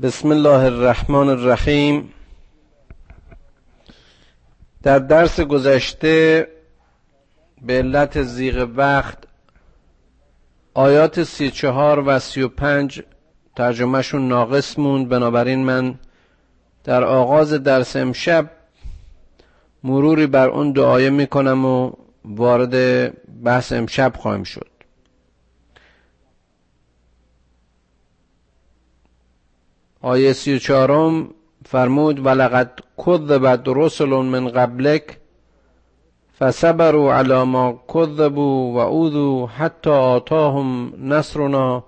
بسم الله الرحمن الرحیم. در درس گذشته به علت زیغ وقت آیات سی چهار و سی و پنج ترجمهشون ناقص موند. بنابراین من در آغاز درس امشب مروری بر اون دعایه می‌کنم و وارد بحث امشب خواهیم شد. آیه سی و چهارم فرمود ولقد کذبت رسل من قبلک فصبروا على ما کذبوا و اوذوا آتاهم نصرنا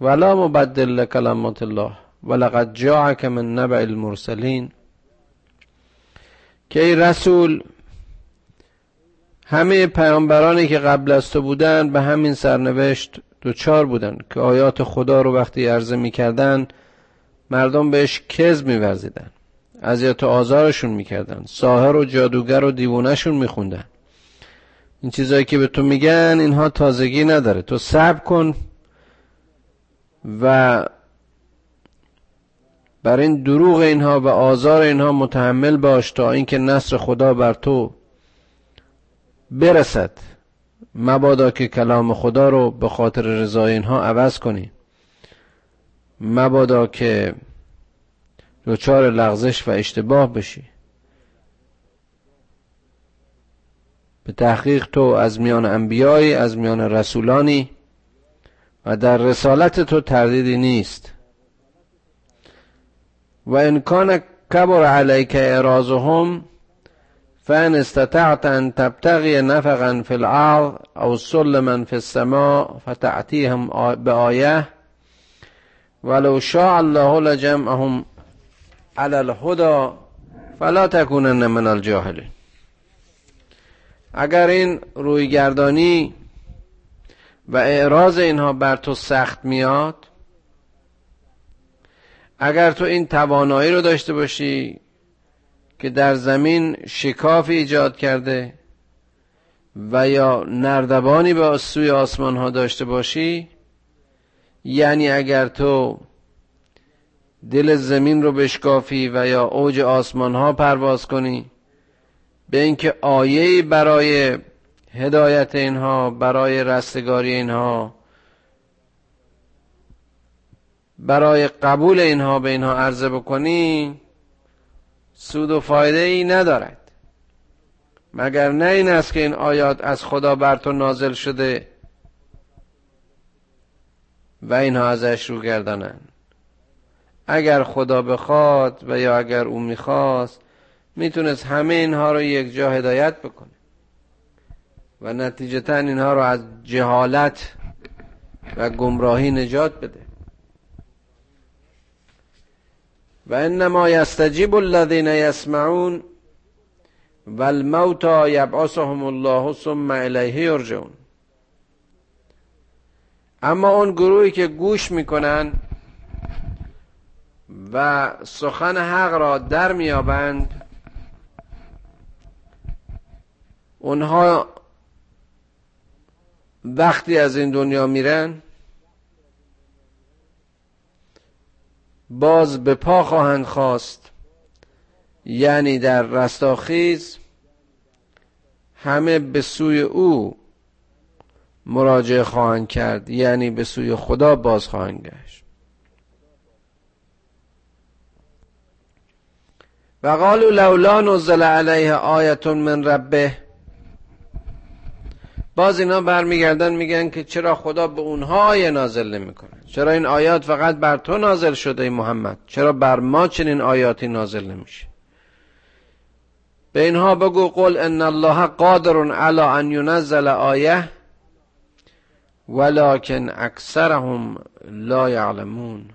ولا مبدل لکلمات الله ولقد جاءك من نبع المرسلین. که رسول همه پیامبرانی که قبل از تو بودن به همین سرنوشت دوچار بودن که آیات خدا رو وقتی عرضه می‌کردن مردم بهش کز میورزیدن. اذیت آزارشون می‌کردن. ساهر و جادوگر و دیوونهشون میخوندن. این چیزایی که به تو میگن اینها تازگی نداره. تو صبر کن و بر این دروغ اینها و آزار اینها متحمل باش تا اینکه نصر خدا بر تو برسد. مبادا که کلام خدا رو به خاطر رضای اینها عوض کنی. مبادا که دچار لغزش و اشتباه بشی. به تحقیق تو از میان انبیایی از میان رسولانی و در رسالت تو تردیدی نیست. و ان کان کبر علیک اعراضهم فان استطعت ان تبتغی نفقا فی الارض او سلما فی السماء فتعتیهم بآیه. ولو شاء الله لجمعهم على الهدى فلا تکونن من الجاهلین. اگر این رویگردانی و اعراض اینها بر تو سخت میاد اگر تو این توانایی رو داشته باشی که در زمین شکاف ایجاد کرده و یا نردبانی به سوی آسمان ها داشته باشی یعنی اگر تو دل زمین رو بشکافی و یا اوج آسمان ها پرواز کنی به اینکه آیه برای هدایت اینها برای رستگاری اینها برای قبول اینها به اینها عرضه بکنی سود و فایده ای ندارد. مگر نه این است که این آیات از خدا بر تو نازل شده؟ و اینها ازش رو گردانند. اگر خدا بخواد و یا اگر او می‌خواست می‌تونست همه اینها رو یک جا هدایت بکنه. و نتیجتا اینها رو از جهالت و گمراهی نجات بده. و انما یستجیب الذین یسمعون و الموتا یبعثهم الله ثم الیه یرجعون. اما اون گروهی که گوش می‌کنن و سخن حق را در میابند اونها وقتی از این دنیا میرن باز به پا خواهند خواست. یعنی در رستاخیز همه به سوی او مراجعه خواهند کرد یعنی به سوی خدا باز خواهند گشت. و قالوا لولا نزل علیه آیت من ربه. باز اینا برمیگردن میگن که چرا خدا به اونها آیه نازل نمی‌کنه؟ چرا این آیات فقط بر تو نازل شده ای محمد؟ چرا بر ما چنین آیاتی نازل نمیشه؟ به اینها بگو قل ان الله قادر علی ان ینزل آیه. ولکن اکثرهم لا یعلمون.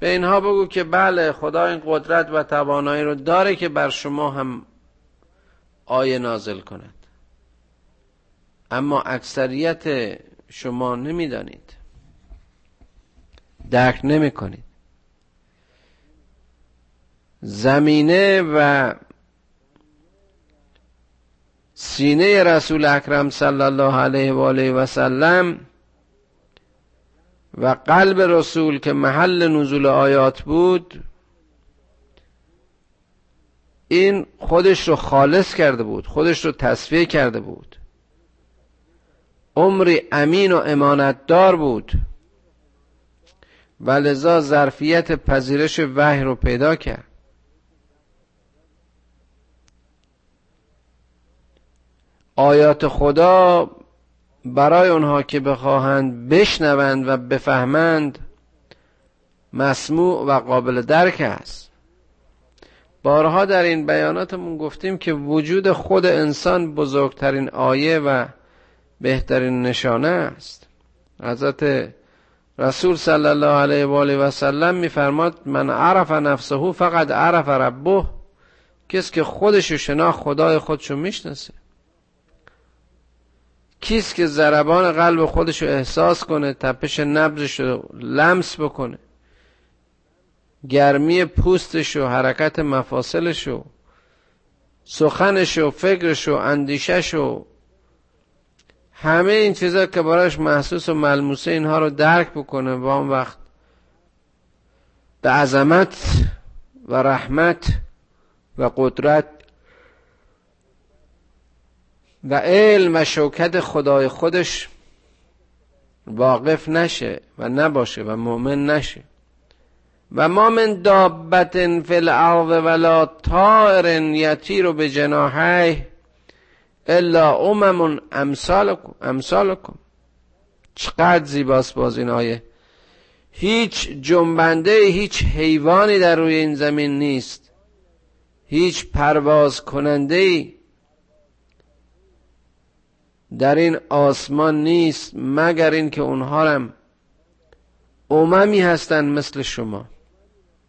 به اینها بگو که بله خدا این قدرت و توانایی رو داره که بر شما هم آیه نازل کند. اما اکثریت شما نمی‌دانید. درک نمی کنید زمینه و سینه رسول اکرم صلی الله علیه و آله و سلم و قلب رسول که محل نزول آیات بود این خودش رو خالص کرده بود خودش رو تصفیه کرده بود. عمری امین و امانتدار بود. و لذا ظرفیت پذیرش وحی رو پیدا کرد. آیات خدا برای اونها که بخواهند بشنوند و بفهمند مسموع و قابل درک است. بارها در این بیاناتمون گفتیم که وجود خود انسان بزرگترین آیه و بهترین نشانه است. حضرت رسول صلی الله علیه و آله و سلم میفرماد من عرف نفسه فقط عرف ربه. کسی که خودشو شنا خدای خودشو می‌شناسه. کیست که ضربان قلب خودش رو احساس کنه تپش نبزش رو لمس بکنه. گرمی پوستش و حرکت مفاصلش و سخنش و فکرش و اندیشش و همه این چیزا که براش محسوس و ملموسه اینها رو درک بکنه و اون وقت. به عظمت و رحمت و قدرت و علم و شوکت خدای خودش واقف نشه و نباشه و مؤمن نشه. و ما من دابت فی الارض ولا طائر یطیر به جناحه الا امم امثالکم امثالکم. چقدر زیباست باز این آیه. هیچ جنبنده هیچ حیوانی در روی این زمین نیست. هیچ پرواز کننده در این آسمان نیست مگر اینکه اونها هم اممی هستند مثل شما.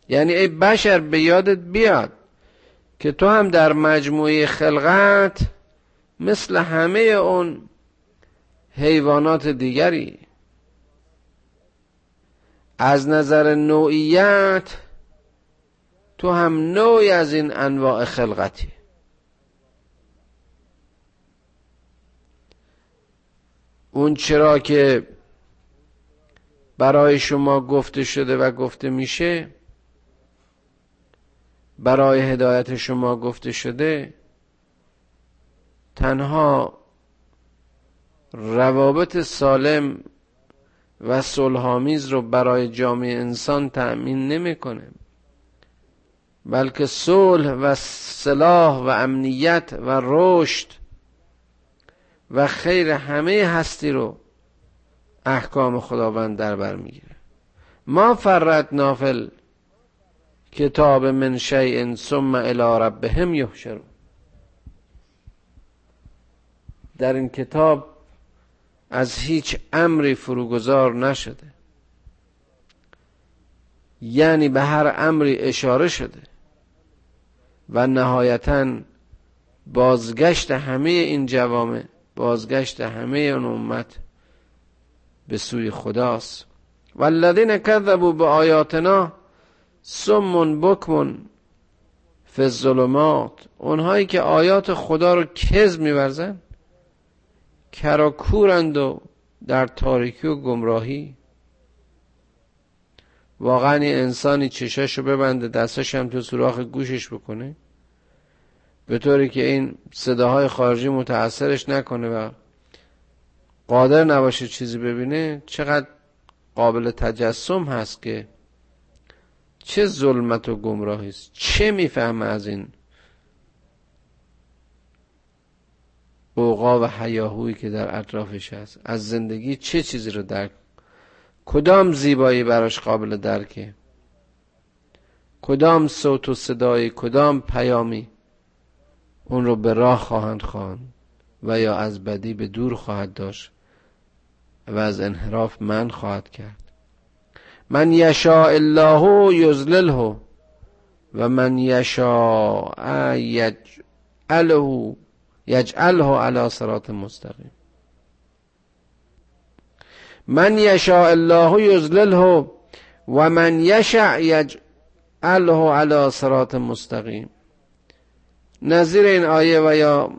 یعنی ای بشر به یادت بیاد که تو هم در مجموعه خلقت مثل همه اون حیوانات دیگری. از نظر نوعیت تو هم نوعی از این انواع خلقتی. اون چرا که برای شما گفته شده و گفته میشه برای هدایت شما گفته شده تنها روابط سالم و صلحآمیز رو برای جامعه انسان تأمین نمی‌کنه بلکه صلح و صلاح و امنیت و رشد و خیر همه هستی رو احکام خداوند در بر می‌گیره. ما فرت نافل کتاب من شیء ثم الی ربهم یحشرون. در این کتاب از هیچ امری فروگذار نشده. یعنی به هر امری اشاره شده و نهایتا بازگشت همه این جوامع بازگشت همه اون امت به سوی خداست. والذین کذبوا به آیاتنا سمون بکمون فی الظلمات. اونهایی که آیات خدا رو کذب میورزن کراکورند و در تاریکی و گمراهی. واقعا این انسانی چشاشو ببنده دستش هم تو سوراخ گوشش بکنه. به طوری که این صداهای خارجی متاثرش نکنه و قادر نباشه چیزی ببینه چقدر قابل تجسم هست که چه ظلمت و گمراهی است؟ چه می‌فهمه از این اوقا و حیاهویی که در اطرافش هست؟ از زندگی چه چیزی رو درک؟ کدام زیبایی براش قابل درکه؟ کدام صوت و صدایی کدام پیامی؟ اون رو به راه خواهند خواند و یا از بدی به دور خواهد داشت و از انحراف من خواهد کرد. من یشاء الله یزلله و من یشاء یجعله یجعله علی صراط مستقیم. من یشاء الله یزلله و من یشع یجعله علی صراط مستقیم. نظیر این آیه و یا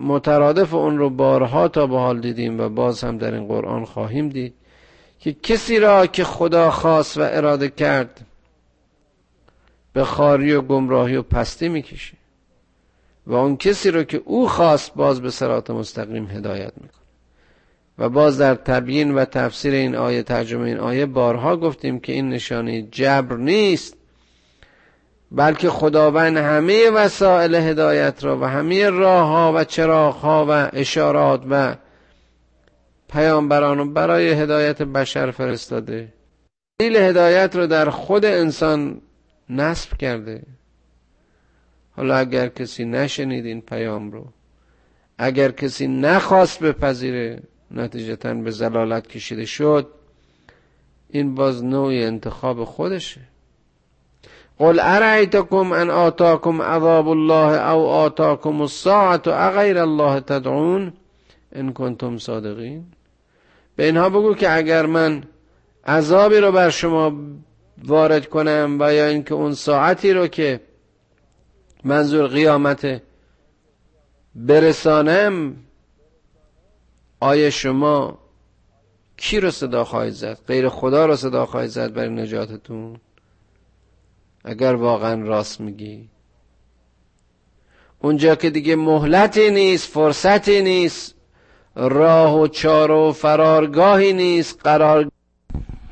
مترادف اون رو بارها تا به حال دیدیم و باز هم در این قرآن خواهیم دید که کسی را که خدا خواست و اراده کرد به خاری و گمراهی و پستی می‌کشه و اون کسی رو که او خواست باز به سرات مستقیم هدایت می‌کنه. و باز در تبیین و تفسیر این آیه ترجمه این آیه بارها گفتیم که این نشانه جبر نیست بلکه خداوند همه وسایل هدایت را و همه راه ها و چراغ ها و اشارات و پیامبران رو برای هدایت بشر فرستاده. دلیل هدایت رو در خود انسان نصب کرده. حالا اگر کسی نشنید این پیام رو اگر کسی نخواست بپذیره نتیجتا به زلالت کشیده شد این باز نوع انتخاب خودشه. قل ارعیتکم ان آتاکم عذاب الله او آتاکم الساعت اغیر الله تدعون ان کنتم صادقین؟ به اینها بگو که اگر من عذابی رو بر شما وارد کنم و یا اینکه اون ساعتی رو که منظور قیامت برسانم آیا شما کی رو صدا خواهید زد؟ غیر خدا رو صدا خواهید زد برای نجاتتون؟ اگر واقعا راست میگی. اونجا که دیگه مهلتی نیست فرصتی نیست راه و چار و فرارگاهی نیست قرار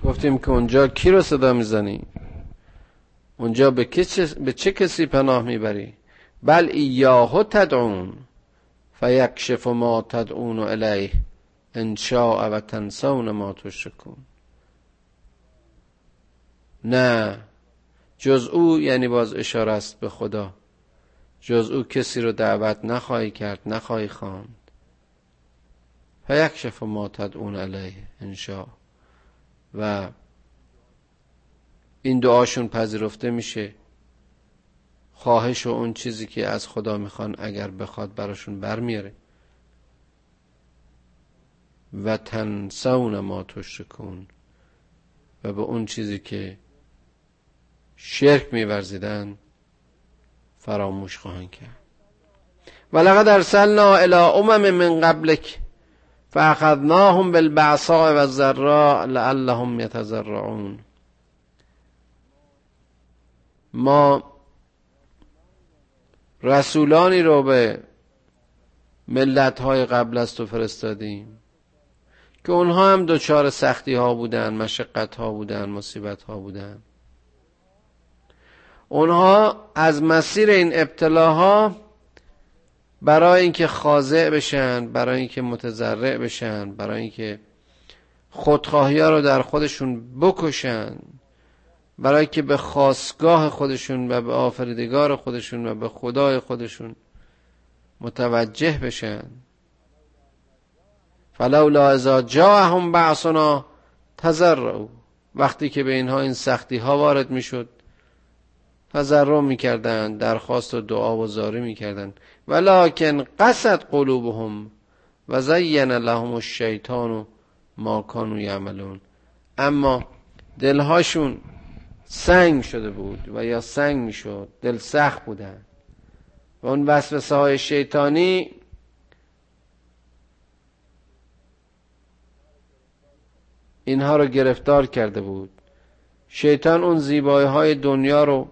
گفتیم که اونجا کی رو صدا می‌زنی؟ اونجا به, به چه کسی پناه می‌بری؟ بل ایاهو تدعون فیکشف ما تدعون الیه ان شاء و تنسون ما تشرکون نه. جز او یعنی باز اشاره است به خدا. جز او کسی رو دعوت نخواهی کرد نخواهی خواند. فیکشف ما تدعون علیه انشاء. و این دعاشون پذیرفته میشه. خواهش و اون چیزی که از خدا می‌خوان اگر بخواد براشون برمیاره. و تنسون ما تشرکون و به اون چیزی که شرک میورزیدن فراموش خواهند کرد. ولقد ارسلنا الى امم من قبلک فاخذناهم بالبعصاء والضراء لعلهم يتضرعون ما رسولانی رو به ملت های قبل از تو فرستادیم که اونها هم دچار سختی ها بودن مشقت ها بودن مصیبت ها بودن. اونها از مسیر این ابتلاها برای اینکه خاضع بشن برای اینکه متضرع بشن برای اینکه خودخواهی ها رو در خودشون بکشن برای که به خواستگاه خودشون و به آفریدگار خودشون و به خدای خودشون متوجه بشن. فلولا اذا جاءهم بعثنا تضرعوا. وقتی که به اینها این سختی ها وارد می‌شد تضرع می‌کردند درخواست و دعا و زاری می‌کردند. ولکن قصد قلوبهم و زین لهم الشیطان ما کانوا یعملون. اما دلهاشون سنگ شده بود و یا سنگ می‌شد دل سخت بودن و اون وسوسه های شیطانی اینها رو گرفتار کرده بود. شیطان اون زیبایی های دنیا رو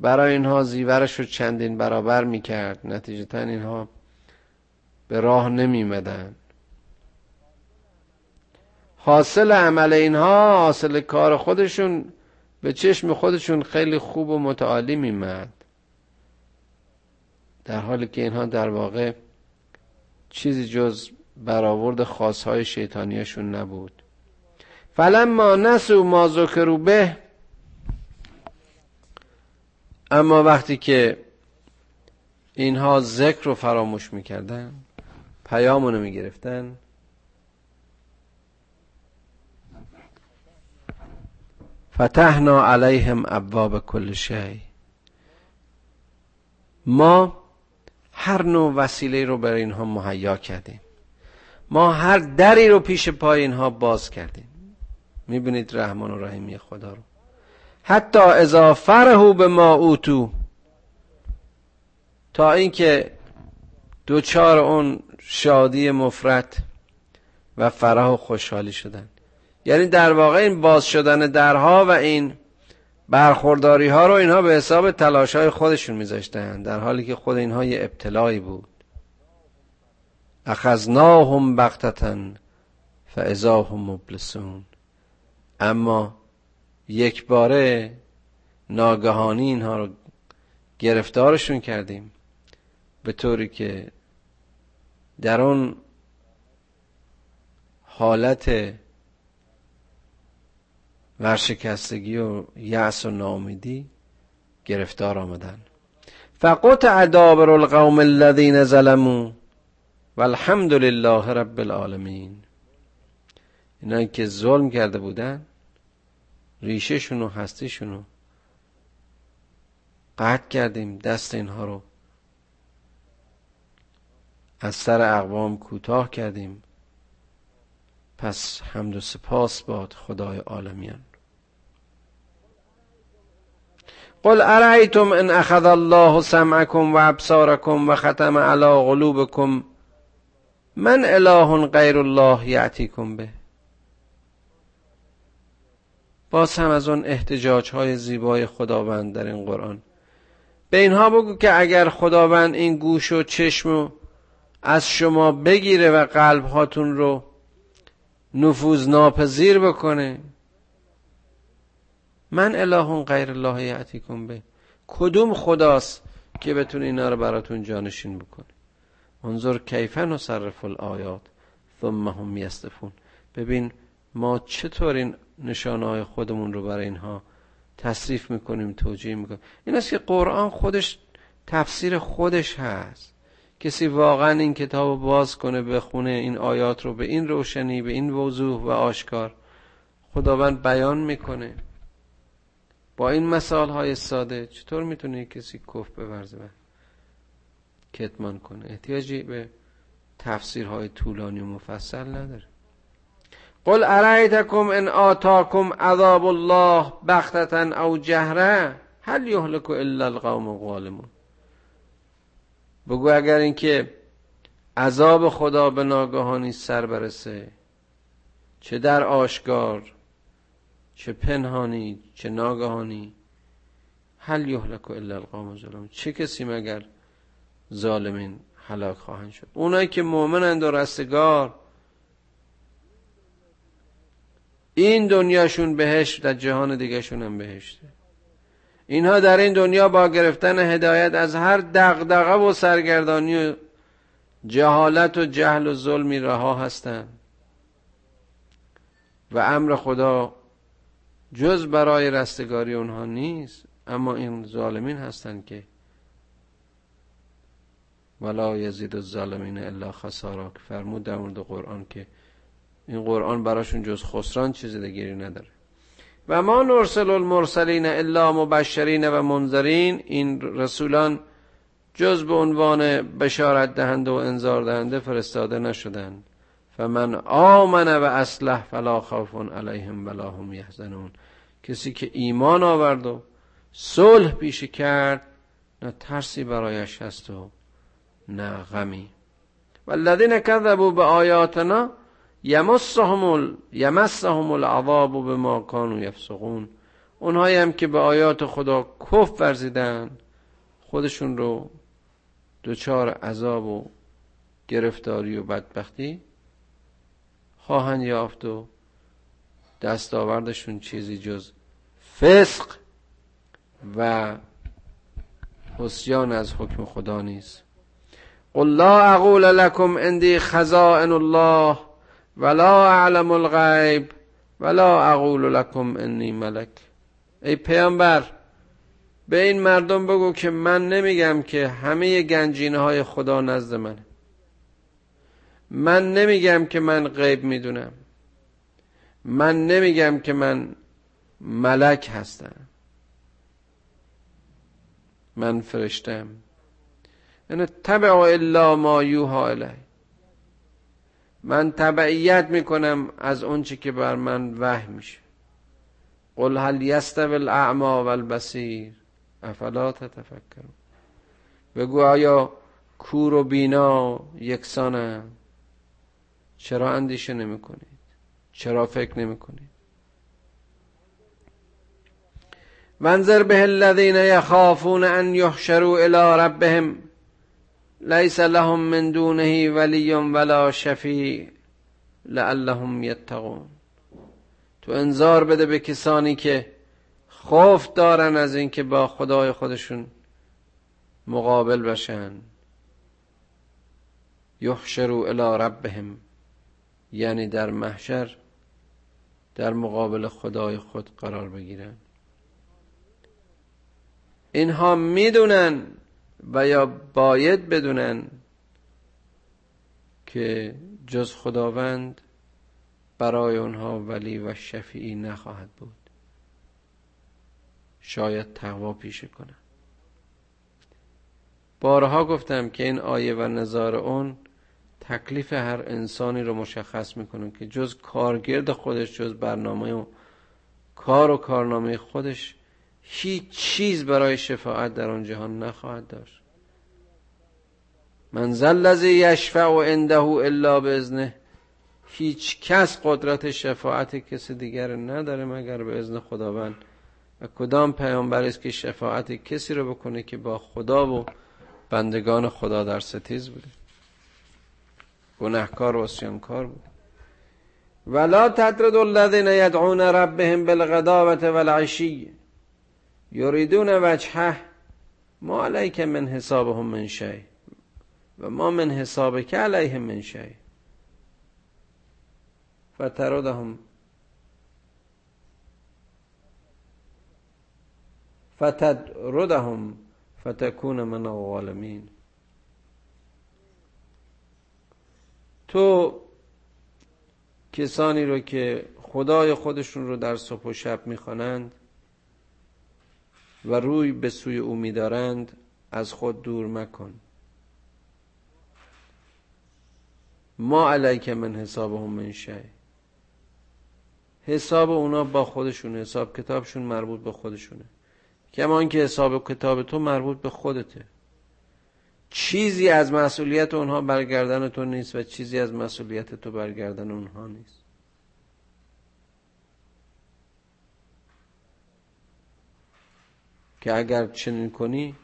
برای اینها زیورش رو چندین برابر می‌کرد. نتیجتا اینها به راه نمیمدن حاصل عمل اینها حاصل کار خودشون به چشم خودشون خیلی خوب و متعالی میمد در حالی که اینها در واقع چیزی جز برآورد خاصهای شیطانیشون نبود. فلما نسو ما ذکروا به اما وقتی که اینها ذکر رو فراموش می‌کردن پیامونو می‌گرفتن فتحنا علیهم ابواب کل شی. ما هر نوع وسیله رو برای اینها مهیا کردیم. ما هر دری رو پیش پای اینها باز کردیم. می‌بینید رحمان و رحیمی خدا رو. حتی اذا فرهو به ما اوتو تا اینکه دوچار اون شادی مفرد و فرح و خوشحالی شدن. یعنی در واقع این باز شدن درها و این برخورداری ها رو اینها به حساب تلاش های خودشون میذاشتن در حالی که خود اینها یه ابتلایی بود. اخذناهم بغتتن فاذا هم مبلسون. اما یک باره ناگهانی اینها رو گرفتارشون کردیم به طوری که در اون حالت ورشکستگی و یأس و ناامیدی گرفتار آمدن. فقط دابر القوم الذین ظلموا والحمد لله رب العالمین. اینایی که ظلم کرده بودن ریشهشون و هستیشون رو قطع کردیم دست اینها رو از سر اقوام کوتاه کردیم. پس حمد و سپاس باد خدای عالمیان قل ارأيتم ان اخذ الله سمعكم و ابصاركم و ختم على قلوبكم من اله غیر الله یعتیکم به. باز هم از اون احتجاج های زیبای خداوند در این قرآن. به اینها بگو که اگر خداوند این گوش و چشم و از شما بگیره و قلب هاتون رو نفوذ ناپذیر بکنه. من اله غیر الله یعتیکم به. کدوم خداست که بتونه اینا رو براتون جانشین بکنه؟ انظر کیفن نصرف الآیات ثم هم یستفون ببین ما چطور این نشانه های خودمون رو برای اینها تصریف می‌کنیم توجیه می‌کنیم. این است که قرآن خودش تفسیر خودش هست. کسی واقعا این کتاب باز کنه بخونه این آیات رو به این روشنی به این وضوح و آشکار خداوند بیان می‌کنه. با این مثال های ساده چطور می‌تونه کسی کف بورزه و کتمان کنه؟ احتیاجی به تفسیرهای طولانی و مفصل نداره. قل ارایتکم ان آتاکم عذاب الله بختتا او جهره هل یهلک الا القوم الظالمون؟ بگو اگر اینکه عذاب خدا به ناگهانی سر برسه چه در آشکار چه پنهانی چه ناگهانی هل یهلک الا القوم الظالمون؟ چه کسی مگر ظالمین هلاک خواهند شد؟ اونایی که مؤمنند و رستگار این دنیاشون بهشت در جهان دیگهشون هم بهشته اینها در این دنیا با گرفتن هدایت از هر دغدغه و سرگردانی و جهالت و جهل و ظلمی رها هستند و امر خدا جز برای رستگاری اونها نیست اما این ظالمین هستند که ولا یزید الظالمین الا خسارا. که فرمود در مورد قرآن که این قرآن براشون جز خسران چیزی دیگری نداره. و ما نرسل المرسلین الا مبشرین و منذرین این رسولان جز به عنوان بشارت دهنده و انذار دهنده فرستاده نشدند فمن آمن و اصلح فلا خوف علیهم ولا هم یحزنون. کسی که ایمان آورد و صلح پیش کرد نه ترسی برایش هست و نه غمی. والذین کذبوا به آیاتنا یمسهم یمسهم العذاب بما كانوا یفسقون. اونهایی هم که به آیات خدا کف ورزیدن خودشون رو دچار عذاب و گرفتاری و بدبختی خواهند یافت و دستاوردشون چیزی جز فسق و حسیان از حکم خدا نیست. قل لا اقول لكم عندي خزائن الله. ولا اعلم الغیب ولا اقول لكم انی ملک ای پیامبر به این مردم بگو که من نمیگم که همه گنجینه های خدا نزد منه من نمیگم که من غیب می‌دونم. من نمیگم که من ملک هستم. من فرشتم. یعنی تبع الا ما یوها الی من تبعیت می‌کنم از اونچه که بر من وحی میشه. قل هل یستوی الاعما والبصیر؟ افلا تتفکرون. بگو آیا کور و بینا یکسانه؟ چرا اندیشه نمی کنید چرا فکر نمی کنی وانظر به الذین یخافون ان یحشروا الی ربهم. لیس لهم من دونه ولی ولا شفیع لعلهم یتقون تو انذار بده به کسانی که خوف دارن از اینکه با خدای خودشون مقابل بشن. یحشروا الی ربهم یعنی در محشر در مقابل خدای خود قرار بگیرن. اینها می‌دونن و یا باید بدونن که جز خداوند برای اونها ولی و شفیعی نخواهد بود. شاید تقوا پیشه کنن. بارها گفتم که این آیه و نظار اون تکلیف هر انسانی رو مشخص می‌کنه که جز کارگرد خودش جز برنامه و کار و کارنامه خودش هیچ چیز برای شفاعت در آن جهان نخواهد داشت. من الذی یشفع عنده الا باذنه هیچ کس قدرت شفاعت کسی دیگر نداره مگر به اذن خداوند. و کدام پیامبر است که شفاعت کسی رو بکنه که با خدا و بندگان خدا در ستیز بوده؟ گناهکار و اسیانکار بود. ولا تطرد الذين يدعون ربهم بالغداوة والعشي. يريدون وجهه ما عليك من حسابهم من شيء و ما من حسابك عليهم من شيء فتردهم فتدردهم فتكون من الظالمين تو کسانی رو که خدای خودشون رو در صبح و شب می‌خوانند و روی به سوی او میدارند از خود دور مکن. ما علیک من حسابهم من شی حساب اونا با خودشون حساب کتابشون مربوط به خودشونه. کمان که حساب کتاب تو مربوط به خودته. چیزی از مسئولیت اونها برگردن تو نیست و چیزی از مسئولیت تو برگردن اونها نیست. که اگر چنین کنی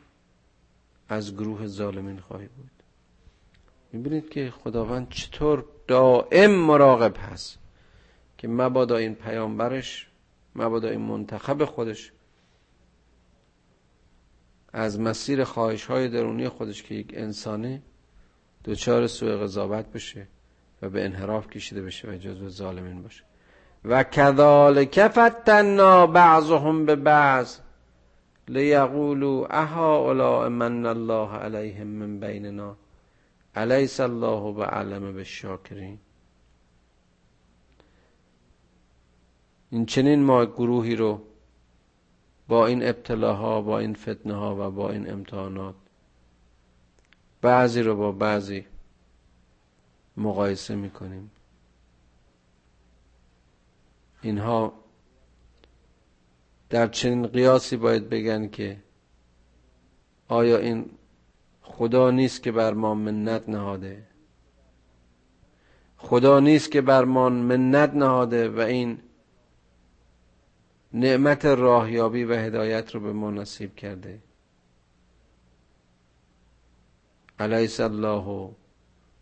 از گروه ظالمین خواهی بود. می‌بینید که خداوند چطور دائم مراقب هست که مبادا این پیامبرش مبادا این منتخب خودش از مسیر خواهش های درونی خودش که یک انسانه دوچار سوء قضاوت بشه و به انحراف کشیده بشه و جزو ظالمین باشه. و کذالک فتنا بعضهم به بعض. لیقولوا اها من الله علیهم من بیننا. الیس الله بعلم بالشاکرین. این چنین ما گروهی رو با این ابتلاها با این فتنه ها و با این امتحانات بعضی رو با بعضی مقایسه می‌کنیم. اینها در چنین قیاسی باید بگن که آیا این خدا نیست که بر ما منت نهاده؟ خدا نیست که بر ما منت نهاده و این نعمت راهیابی و هدایت رو به ما نصیب کرده. علیس الله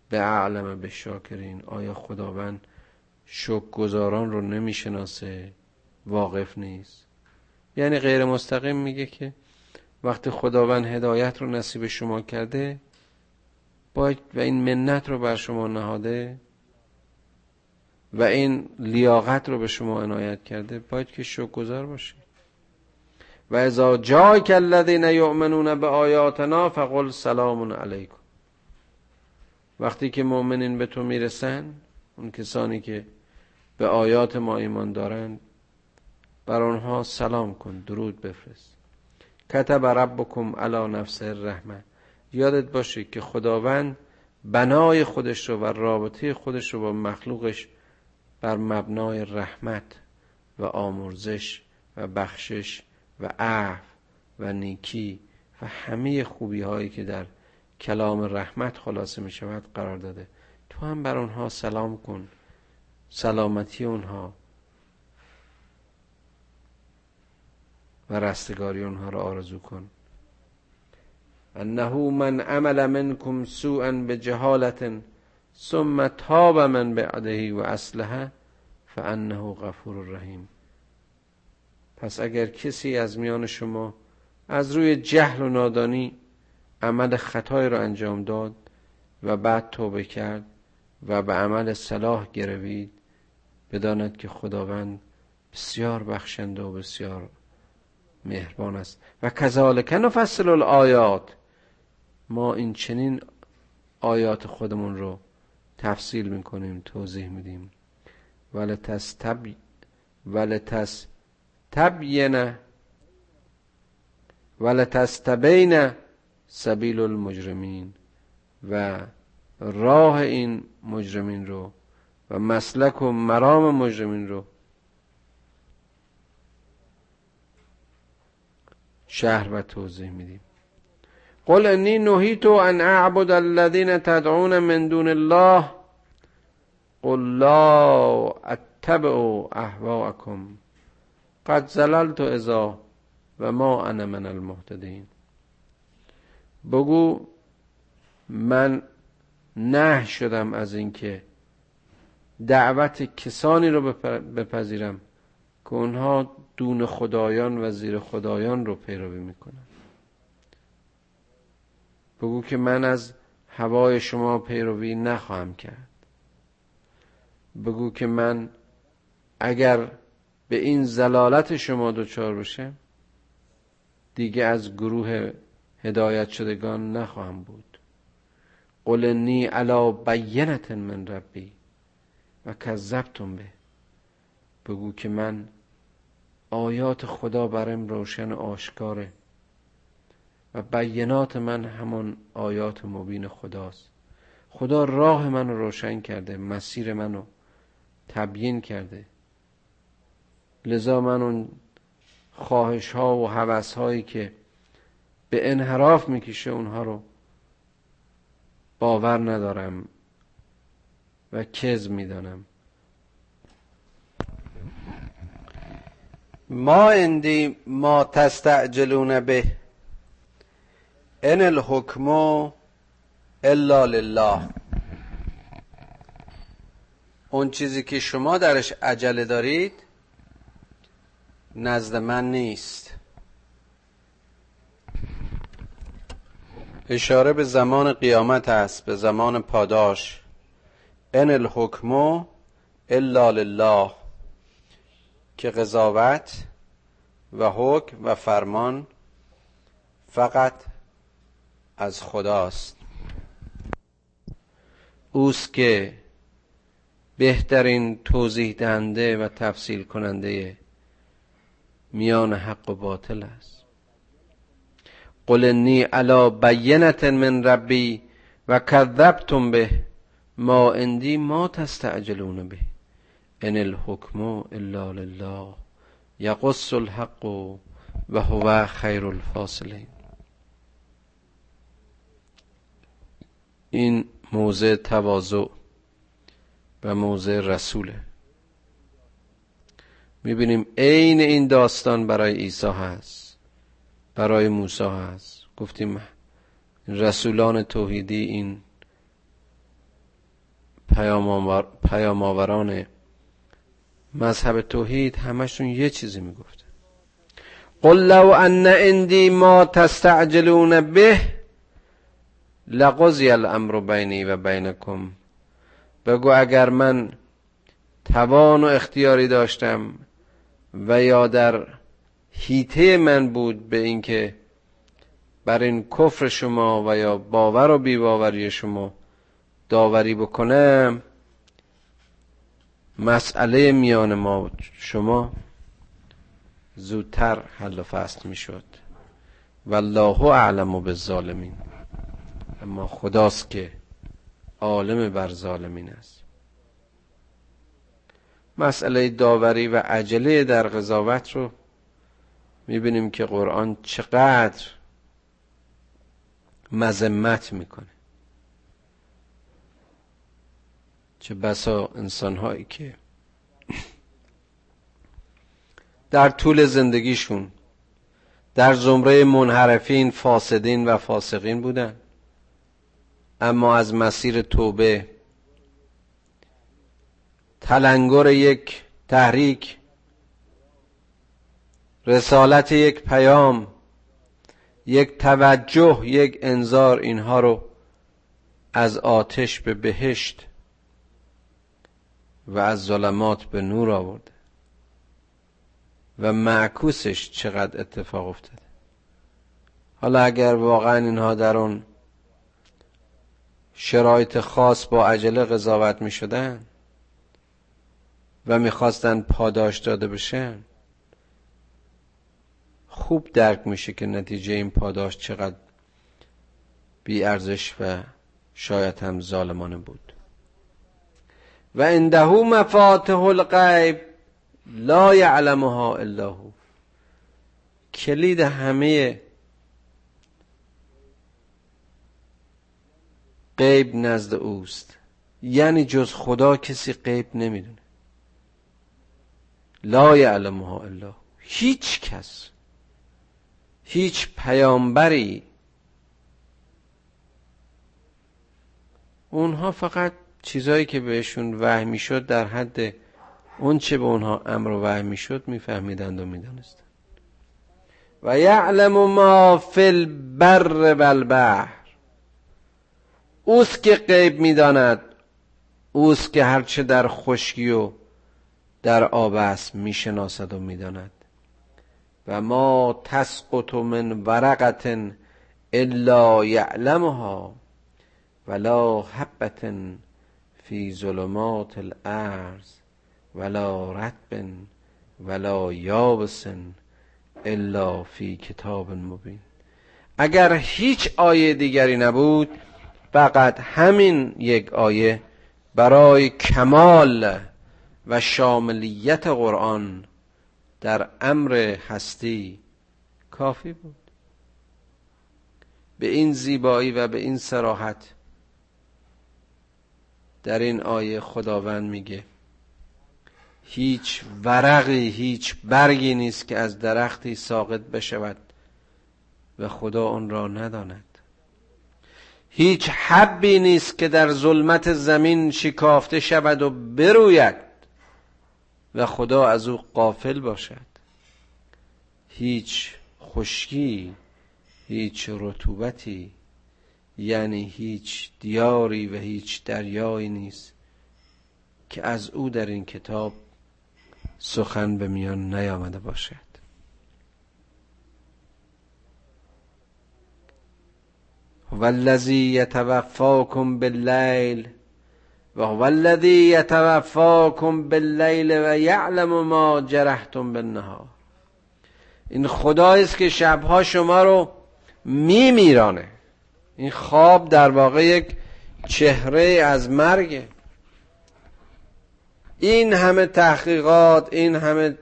به اعلم به شاکرین آیا خداوند گذاران رو نمی‌شناسه؟ واقف نیست. یعنی غیر مستقیم میگه که وقتی خداوند هدایت رو نصیب شما کرده باید و این منت رو بر شما نهاده و این لیاقت رو به شما عنایت کرده باید که شکر گذار باشی. و ازا جای الذین یؤمنون به آیاتنا فقل سلام علیکم. وقتی که مؤمنین به تو می‌رسن اون کسانی که به آیات ما ایمان دارند بر آنها سلام کن درود بفرست. کتب ربکم علی نفس الرحمه یادت باشه که خداوند بنای خودش رو و رابطه خودش رو با مخلوقش بر مبنای رحمت و آمرزش و بخشش و عفو و نیکی و همه خوبی هایی که در کلام رحمت خلاصه می شود قرار داده. تو هم بر آنها سلام کن. سلامتی اونها و رستگاری اونها را آرزو کن. انه من عمل منکم سوءا بجهالت ثم تاب من بعده و اصلحه فانه غفور رحیم. پس اگر کسی از میان شما از روی جهل و نادانی عمل خطای را انجام داد و بعد توبه کرد و به عمل صلاح گروید بداند که خداوند بسیار بخشنده و بسیار مهربان است. و کذالک نفصل الآیات. ما این چنین آیات خودمون رو تفصیل می‌کنیم توضیح میدیم. ولتس تب ولتس تبینه ولتستبین سبیل المجرمین. و راه این مجرمین رو و مسلک و مرام مجرمین رو شهر و توضیح میدیم. قل انی نهیت ان اعبد الذین تدعون من دون الله. قل لا اتبع اهواءکم. قد زللت اذا و ما انا من المهتدین. بگو من نه شدم از اینکه دعوت کسانی رو بپذیرم که اونها دون خدایان و زیر خدایان رو پیروی می‌کنن بگو که من از هوای شما پیروی نخواهم کرد. بگو که من اگر به این زلالت شما دچار بشم دیگه از گروه هدایت شدگان نخواهم بود. قل نی علا بینت من ربی و کذبتم به. بگو که من آیات خدا برم روشن آشکاره و بینات من همان آیات مبین خداست. خدا راه من رو روشن کرده مسیر منو تبیین کرده. لذا من اون خواهش ها و حوث هایی که به انحراف می‌کشه اونها رو باور ندارم و کذب می‌دانم. ما اندی ما تستعجلون به. ان الحکم الا لله. اون چیزی که شما درش عجله دارید نزد من نیست. اشاره به زمان قیامت است به زمان پاداش. ان الحکم الا لله. که قضاوت و حکم و فرمان فقط از خداست. اوست که بهترین توضیح دهنده و تفصیل کننده میان حق و باطل است. قل انی علا بینت من ربی و کذبتم به ما اندی ما تستعجلون به. ان الحکم الا لله یقص الحق و هو خیر الفاصلین. این موضع تواضع و موضع رسوله. می‌بینیم عین این داستان برای عیسی هست برای موسی هست. گفتیم رسولان توحیدی این پیام آوران مذهب توحید همشون یه چیزی می‌گفته قل لو ان اندی ما تستعجلون به لقضی الامر بینی و بینکم. بگو اگر من توان و اختیاری داشتم و یا در هیته من بود به اینکه بر این کفر شما و یا باور و بیباوری شما داوری بکنم مسئله میان ما و شما زودتر حل و فصل می‌شد. والله اعلم بالظالمین. اما خداست که عالم بر ظالمین است. مسئله داوری و عجله در قضاوت رو می‌بینیم که قرآن چقدر مذمت می‌کنه. چه بسا انسان هایی که در طول زندگیشون در زمره منحرفین فاسدین و فاسقین بودن. اما از مسیر توبه تلنگر یک تحریک رسالت یک پیام یک توجه یک انذار اینها رو از آتش به بهشت و از ظلمات به نور آورده. و معکوسش چقدر اتفاق افتاده. حالا اگر واقعا اینها در اون شرایط خاص با عجله قضاوت می شدن و می‌خواستن پاداش داده بشن خوب درک میشه که نتیجه این پاداش چقدر بی ارزش و شاید هم ظالمانه بود. و اندهو مفاتح الغیب لا یعلمها الا هو. کلید همه غیب نزد اوست. یعنی جز خدا کسی غیب نمی‌دونه. لا یعلمها الا هیچ کس هیچ پیامبری. اونها فقط چیزایی که بهشون وحی می‌شد در حد اون چه به اونها امر و وحی می‌شد میفهمیدند و می‌دانستند. و یعلم ما فی البر والبحر اوست که غیب می‌داند اوست که هرچه در خشکی و در آب است می‌شناسد و می‌داند. و ما تسقط من ورقت الا یعلمها ولا حبت فی ظلمات الارض ولا رتب ولا یابس الا فی کتاب مبین. اگر هیچ آیه دیگری نبود فقط همین یک آیه برای کمال و شاملیت قرآن در امر هستی کافی بود. به این زیبایی و به این سراحت در این آیه خداوند میگه هیچ ورقی هیچ برگی نیست که از درختی ساقط بشود و خدا آن را نداند. هیچ حبی نیست که در ظلمت زمین شکافته شود و بروید و خدا از او قافل باشد. هیچ خشکی هیچ رطوبتی یعنی هیچ دیاری و هیچ دریایی نیست که از او در این کتاب سخن به میان نیامده باشد. والذی یتوفاکم باللیل و هو الذی یتوفاکم باللیل و یعلم ما جرحتم بالنهار. این خدایی است که شبها شما رو میمیرانه. این خواب در واقع یک چهره از مرگه این همه تحقیقات این همه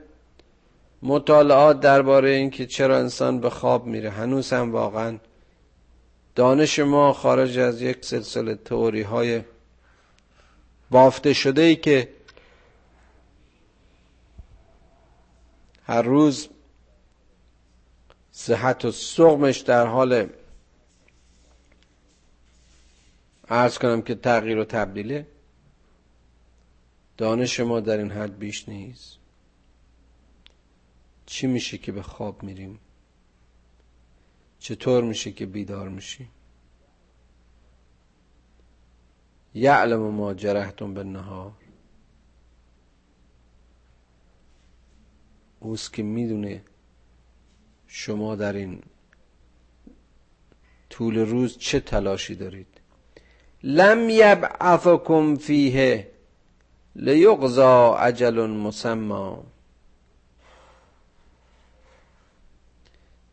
مطالعات درباره اینکه چرا انسان به خواب میره هنوز هم واقعا دانش ما خارج از یک سلسله تئوری های بافته شده ای که هر روز صحت و سقمش در حال ارز کنم که تغییر و تبدیله دانش ما در این حد بیش نیست. چی میشه که به خواب میریم؟ چطور میشه که بیدار میشیم؟ یعلم ما جرحتم به نهار اوست که می‌دونه شما در این طول روز چه تلاشی دارید. لم یبعثکم فیه لیقضا عجل مسما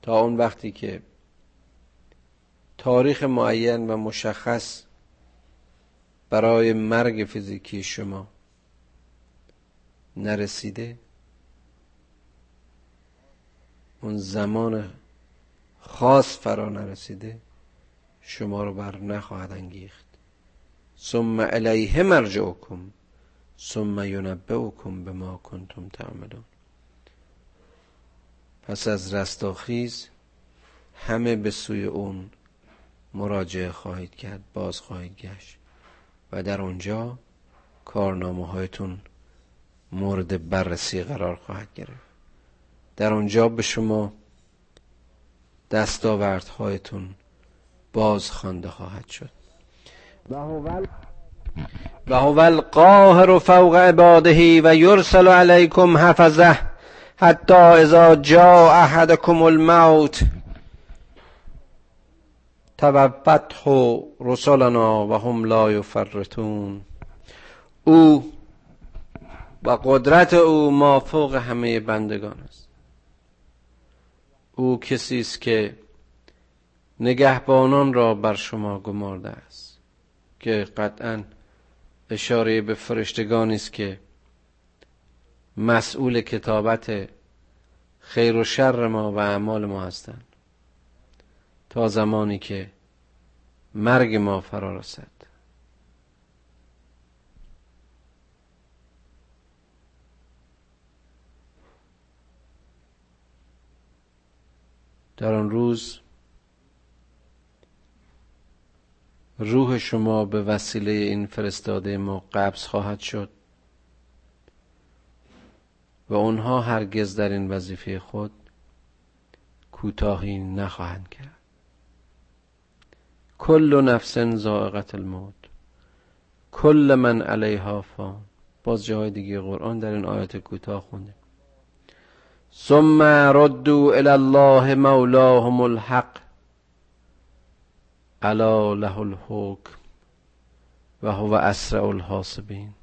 تا اون وقتی که تاریخ معین و مشخص برای مرگ فیزیکی شما نرسیده اون زمان خاص فرا نرسیده شما رو بر نخواهد انگیخت. ثم الیه مرجعکم ثم ینبئکم به ما کنتم تعملون. پس از رستاخیز همه به سوی اون مراجعه خواهید کرد باز خواهید گشت. و در اونجا کارنامه هایتون مورد بررسی قرار خواهد گرفت. در اونجا به شما دستاوردهایتون باز خوانده خواهد شد. و هو القاهر فوق عباده و یرسل علیکم حفظه حتی اذا جاء احدکم الموت. توفته رسلنا و هم لا یفرطون. او و قدرت او مافوق همه بندگان است. او کسی است که نگهبانان را بر شما گمارده است. که قطعا اشاره به فرشتگانی است که مسئول کتابت خیر و شر ما و اعمال ما هستند. تا زمانی که مرگ ما فرا رسد. در آن روز روح شما به وسیله این فرستاده ما قبض خواهد شد و اونها هرگز در این وظیفه خود کوتاهی نخواهند کرد. کل نفس زائقت الموت کل من علیها فان. باز جای دیگه قرآن در این آیات کوتاه خونده. ثم ردوا الى الله مولاهم الحق. الا له الحکم و هو اسرع الحاسبین.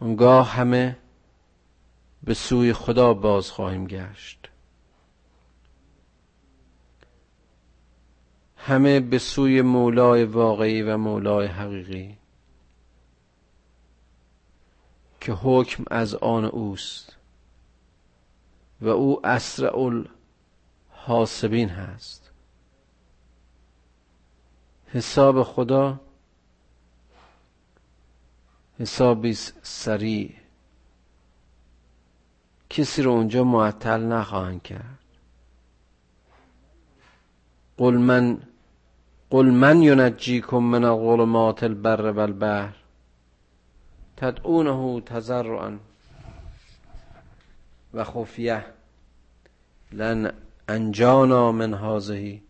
اونگاه همه به سوی خدا باز خواهیم گشت. همه به سوی مولای واقعی و مولای حقیقی که حکم از آن اوست و او اسرع الحاسبین هست. حساب خدا حسابی سریع. کسی رو اونجا معطل نخواهند کرد. قل من قل من ینجیکم من الظلمات البر والبحر تدعونه تضرعا و خفیه. لن انجانا من هذه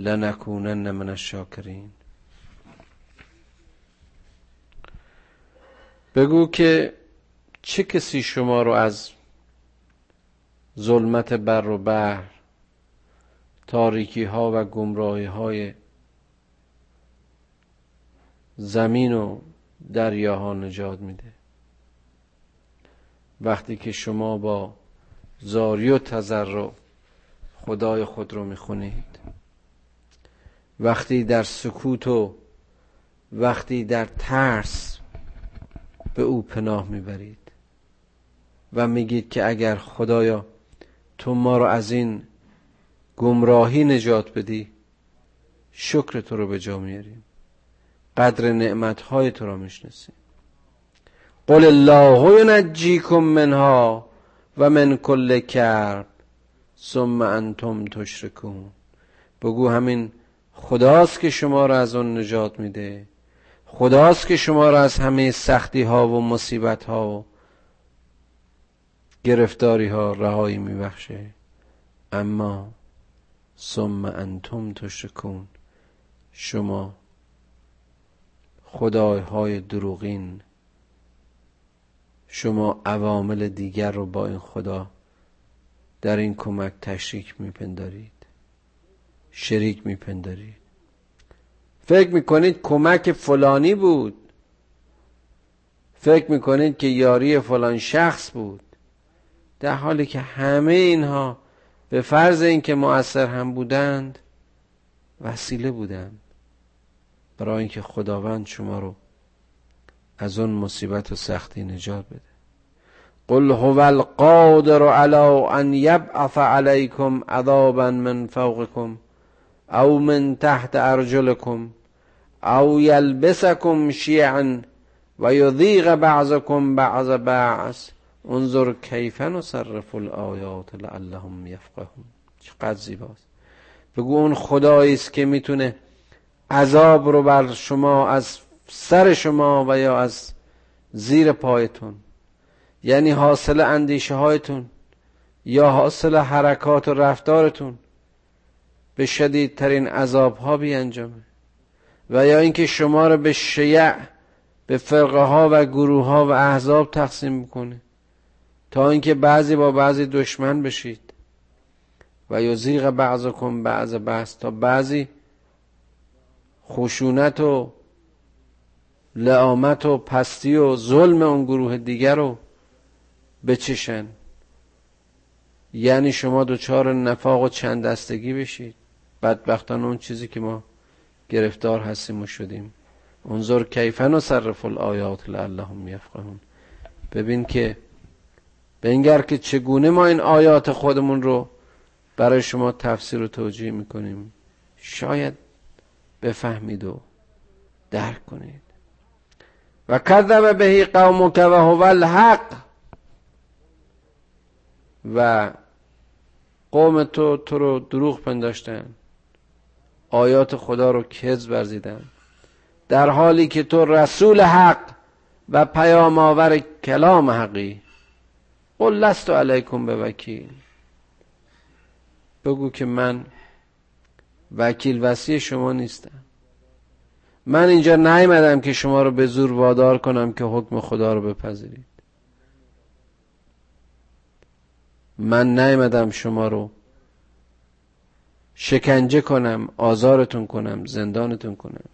لنکونن من الشاکرین. بگو که چه کسی شما رو از ظلمت بر و بحر تاریکی ها و گمراهی های زمین و دریاها نجات میده. وقتی که شما با زاری و تذرع خدای خود رو می‌خونید وقتی در سکوت و وقتی در ترس به او پناه می‌برید و میگید که اگر خدایا تو ما رو از این گمراهی نجات بدی شکر تو رو به جا میاریم. قدر نعمت های تو را می‌شناسیم. قل الله ینجیکم منها و من کل کرب ثم انتم تشرکون. بگو همین خداست که شما را از اون نجات میده. خداست که شما را از همه سختی ها و مصیبت ها و گرفتاری ها رهایی میبخشه. اما ثم انتم تشرکون. شما خدایهای دروغین. شما عوامل دیگر رو با این خدا در این کمک تشریک میپندارید. شریک میپندارید. فکر می‌کنید کمک فلانی بود. فکر می‌کنید که یاری فلان شخص بود. در حالی که همه اینها به فرض اینکه مؤثر هم بودند وسیله بودند. برای اینکه خداوند شما رو از اون مصیبت و سختی نجات بده. قل هو القادر على ان یبعث علیکم عذابا من فوقکم. او من تحت ارجلکم او یلبسکم شیعا و یذیق بعضکم بعض بعض. انظر کیف نصرف الآیات لعلهم یفقهون. چقدر زیباست. بگو اون خدایی است که می‌تونه عذاب رو بر شما از سر شما و یا از زیر پایتون. یعنی حاصل اندیشه هایتون یا حاصل حرکات و رفتارتون. به شدیدترین عذاب ها بیانجامه. و یا اینکه شما رو به شیع به فرقه ها و گروه ها و احزاب تقسیم می‌کنه. تا اینکه بعضی با بعضی دشمن بشید. و یزیق بعضکم بعض بعض. تا بعضی خشونت و لعامت و پستی و ظلم اون گروه دیگر رو بچشن. یعنی شما دچار نفاق و چند دستگی بشید. بدبختان اون چیزی که ما گرفتار هستیم و شدیم. انظر کیفن و صرف الآیات لعلهم یفقهون. ببین که بنگر که چگونه ما این آیات خودمون رو برای شما تفسیر و توجیه می‌کنیم شاید بفهمید و درک کنید. و کذب بهی قومک و هو الحق. و قوم تو تو رو دروغ پنداشتن. آیات خدا رو کذب ورزیدن. در حالی که تو رسول حق و پیام آور کلام حقی قل لست علیکم به وکیل بگو که من وکیل وسی شما نیستم. من اینجا نیومدم که شما رو به زور وادار کنم که حکم خدا رو بپذیرید. من نیومدم شما رو شکنجه کنم آزارتون کنم زندانتون کنم.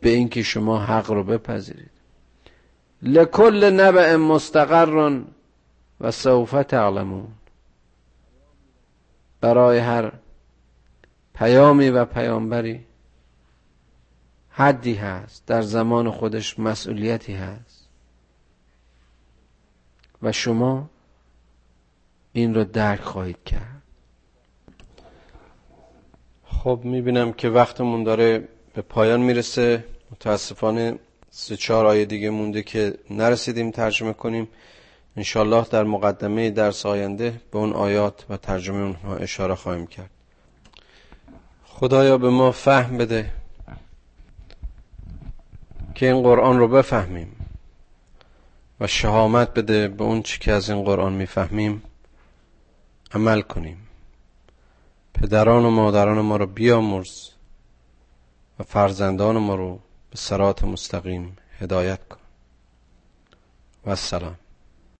به اینکه شما حق رو بپذیرید. لکل نبع مستقر و سوف تعلمون. برای هر پیامی و پیامبری حدی هست در زمان خودش مسئولیتی هست. و شما این رو درک خواهید کرد. خب می‌بینم که وقتمون داره به پایان می‌رسه. متاسفانه سه چهار آیه دیگه مونده که نرسیدیم ترجمه کنیم. انشالله در مقدمه درس آینده به اون آیات و ترجمه اونها اشاره خواهیم کرد. خدایا به ما فهم بده که این قرآن رو بفهمیم و شهامت بده به اون چی که از این قرآن می‌فهمیم. عمل کنیم. پدران و مادران ما رو بیامرز و فرزندان ما رو به سرات مستقیم هدایت کن. و السلام.